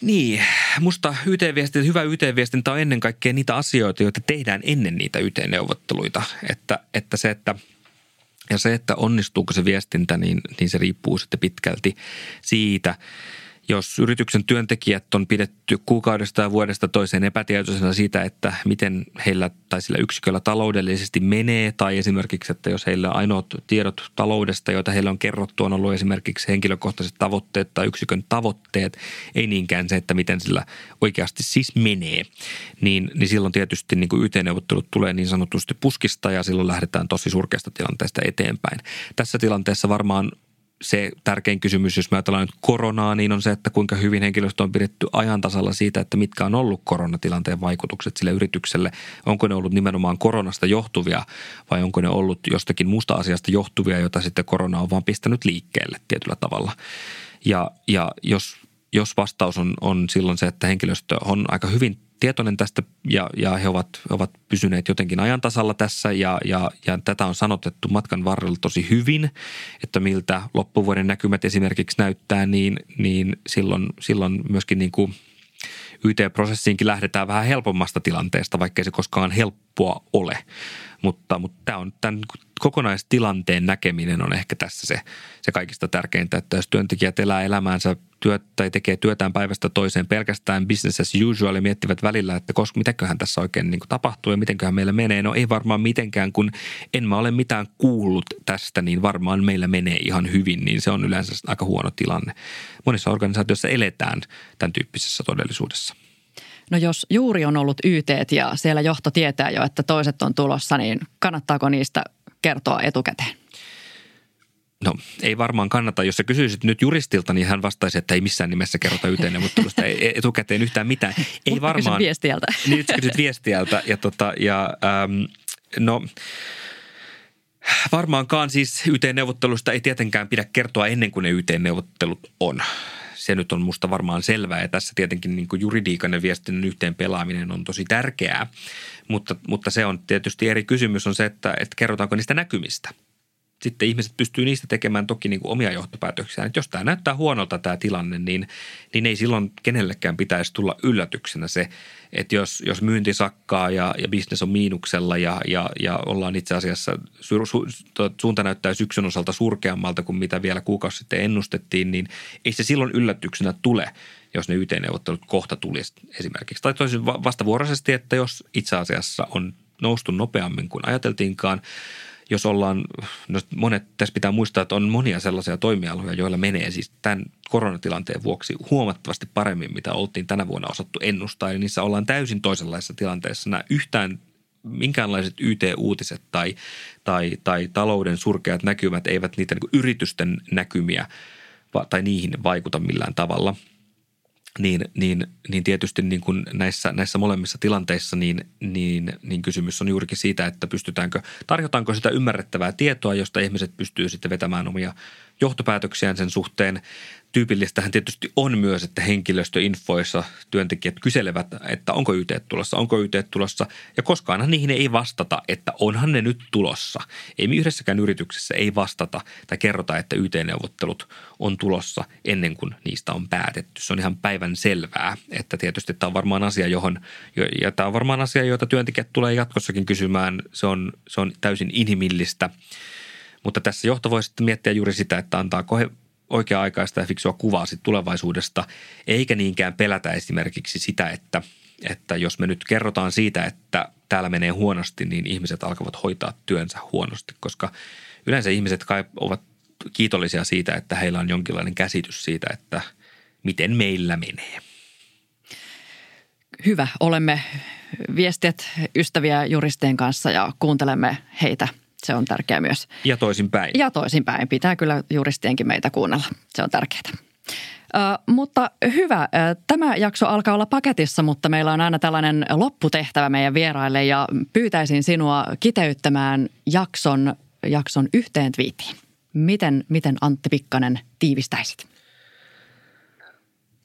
Speaker 2: Niin, musta YT-viestintä, hyvä YT-viestintä on ennen kaikkea niitä asioita, joita tehdään ennen niitä YT-neuvotteluita. Että, että se, että ja se, että onnistuuko se viestintä, niin, niin se riippuu sitten pitkälti siitä – jos yrityksen työntekijät on pidetty kuukaudesta ja vuodesta toiseen epätietoisena siitä, että miten heillä tai sillä yksiköllä taloudellisesti menee, tai esimerkiksi, että jos heillä ainoat tiedot taloudesta, joita heillä on kerrottu, on ollut esimerkiksi henkilökohtaiset tavoitteet tai yksikön tavoitteet, ei niinkään se, että miten sillä oikeasti siis menee, niin, niin silloin tietysti niin kuin YT-neuvottelut tulee niin sanotusti puskista ja silloin lähdetään tosi surkeasta tilanteesta eteenpäin. Tässä tilanteessa varmaan se tärkein kysymys, jos me ajatellaan nyt koronaa, niin on se, että kuinka hyvin henkilöstö on pidetty ajan tasalla siitä, että mitkä on ollut koronatilanteen vaikutukset sille yritykselle. Onko ne ollut nimenomaan koronasta johtuvia vai onko ne ollut jostakin muusta asiasta johtuvia, jota sitten korona on vaan pistänyt liikkeelle tietyllä tavalla. Ja, ja jos, jos vastaus on, on silloin se, että henkilöstö on aika hyvin tietoinen tästä ja, ja he ovat, ovat pysyneet jotenkin ajantasalla tässä ja, ja, ja tätä on sanotettu matkan varrella tosi hyvin, että miltä loppuvuoden näkymät esimerkiksi näyttää, niin, niin silloin, silloin myöskin niin kuin YT-prosessiinkin lähdetään vähän helpommasta tilanteesta, vaikkei se koskaan helppoa ole. Mutta, mutta tämä on tämän kokonaistilanteen näkeminen on ehkä tässä se, se kaikista tärkeintä, että jos työntekijät elää elämäänsä työt, tai tekee työtään päivästä toiseen pelkästään business as usual ja miettivät välillä, että koska mitäköhän tässä oikein niin kuin tapahtuu ja mitenköhän meillä menee. No ei varmaan mitenkään, kun en mä ole mitään kuullut tästä, niin varmaan meillä menee ihan hyvin, niin se on yleensä aika huono tilanne. Monissa organisaatioissa eletään tämän tyyppisessä todellisuudessa.
Speaker 1: No jos juuri on ollut YT ja siellä johto tietää jo, että toiset on tulossa, niin kannattaako niistä kertoa etukäteen?
Speaker 2: No ei varmaan kannata. Jos sä kysyisit nyt juristilta, niin hän vastaisi, että ei missään nimessä kerrota yhteenneuvottelusta etukäteen yhtään mitään. Ei
Speaker 1: Mutta varmaan. viestiältä.
Speaker 2: Niin, nyt kysyt viestiältä. Ja, tota, ja ähm, no varmaankaan siis YT-neuvottelusta ei tietenkään pidä kertoa ennen kuin ne YT-neuvottelut on. Se nyt on musta varmaan selvää ja tässä tietenkin niin kuin juridiikan ja viestinnän yhteen pelaaminen on tosi tärkeää. Mutta, mutta se on tietysti eri kysymys on se, että, että kerrotaanko niistä näkymistä – sitten ihmiset pystyy niistä tekemään toki niin kuin omia johtopäätöksiä. Että jos tämä näyttää huonolta tämä tilanne, niin, niin ei silloin kenellekään pitäisi tulla yllätyksenä se, että jos, jos myynti sakkaa ja, ja bisnes on miinuksella ja, ja, ja ollaan itse asiassa, su, su, suunta näyttää syksyn osalta surkeammalta kuin mitä vielä kuukausi sitten ennustettiin, niin ei se silloin yllätyksenä tule. jos ne YT-neuvottelut kohta tulisi esimerkiksi. Tai toisin vastavuoroisesti, että jos itse asiassa on noustu nopeammin kuin ajateltiinkaan, jos ollaan, no monet, tässä pitää muistaa, että on monia sellaisia toimialoja, joilla menee siis tämän koronatilanteen vuoksi huomattavasti paremmin, mitä oltiin tänä vuonna osattu ennustaa. Eli niissä ollaan täysin toisenlaisessa tilanteessa. Nämä yhtään minkäänlaiset YT-uutiset tai, tai, tai talouden surkeat näkymät eivät niitä niin yritysten näkymiä tai niihin vaikuta millään tavalla – niin, niin, niin tietysti niin kuin näissä, näissä molemmissa tilanteissa niin, niin, niin kysymys on juurikin siitä, että pystytäänkö, tarjotaanko sitä ymmärrettävää tietoa, josta ihmiset pystyy sitten vetämään omia johtopäätöksiään sen suhteen tyypillistähän tietysti on myös, että henkilöstöinfoissa työntekijät kyselevät, että onko YT tulossa, onko YT tulossa. Ja koskaanhan niihin ei vastata, että onhan ne nyt tulossa. Ei yhdessäkään yrityksessä ei vastata tai kerrota, että YT-neuvottelut on tulossa ennen kuin niistä on päätetty. Se on ihan päivän selvää, että tietysti tämä on varmaan asia, johon, ja tämä on varmaan asia, joita työntekijät tulee jatkossakin kysymään. Se on, se on täysin inhimillistä. Mutta tässä johto voi sitten miettiä juuri sitä, että antaako he oikea-aikaista ja fiksua kuvaa sit tulevaisuudesta, eikä niinkään pelätä esimerkiksi sitä, että, että jos me nyt kerrotaan siitä, että täällä menee huonosti, niin ihmiset alkavat hoitaa työnsä huonosti, koska yleensä ihmiset kai ovat kiitollisia siitä, että heillä on jonkinlainen käsitys siitä, että miten meillä menee.
Speaker 1: Hyvä, olemme viestit ystäviä juristien kanssa ja kuuntelemme heitä se on tärkeää myös.
Speaker 2: Ja toisinpäin.
Speaker 1: Ja toisinpäin. Pitää kyllä juristienkin meitä kuunnella. Se on tärkeää. Uh, mutta hyvä. Uh, tämä jakso alkaa olla paketissa, mutta meillä on aina tällainen lopputehtävä meidän vieraille ja pyytäisin sinua kiteyttämään jakson, jakson yhteen twiittiin. Miten, miten Antti Pikkanen tiivistäisit?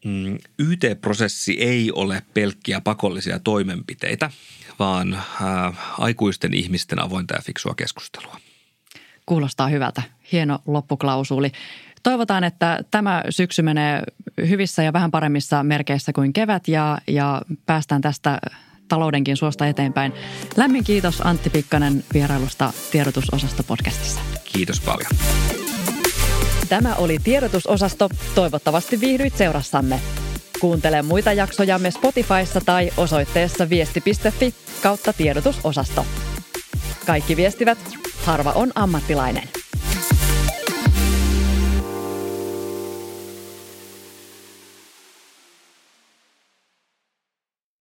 Speaker 2: Mm, YT-prosessi ei ole pelkkiä pakollisia toimenpiteitä, vaan äh, aikuisten ihmisten avointa ja fiksua keskustelua.
Speaker 1: Kuulostaa hyvältä. Hieno loppuklausuli. Toivotaan, että tämä syksy menee hyvissä ja vähän paremmissa merkeissä kuin kevät ja, ja päästään tästä taloudenkin suosta eteenpäin. Lämmin kiitos Antti Pikkanen vierailusta tiedotusosasto podcastissa.
Speaker 2: Kiitos paljon.
Speaker 1: Tämä oli tiedotusosasto. Toivottavasti viihdyit seurassamme. Kuuntele muita jaksojamme Spotifyssa tai osoitteessa viesti.fi kautta tiedotusosasto. Kaikki viestivät, harva on ammattilainen.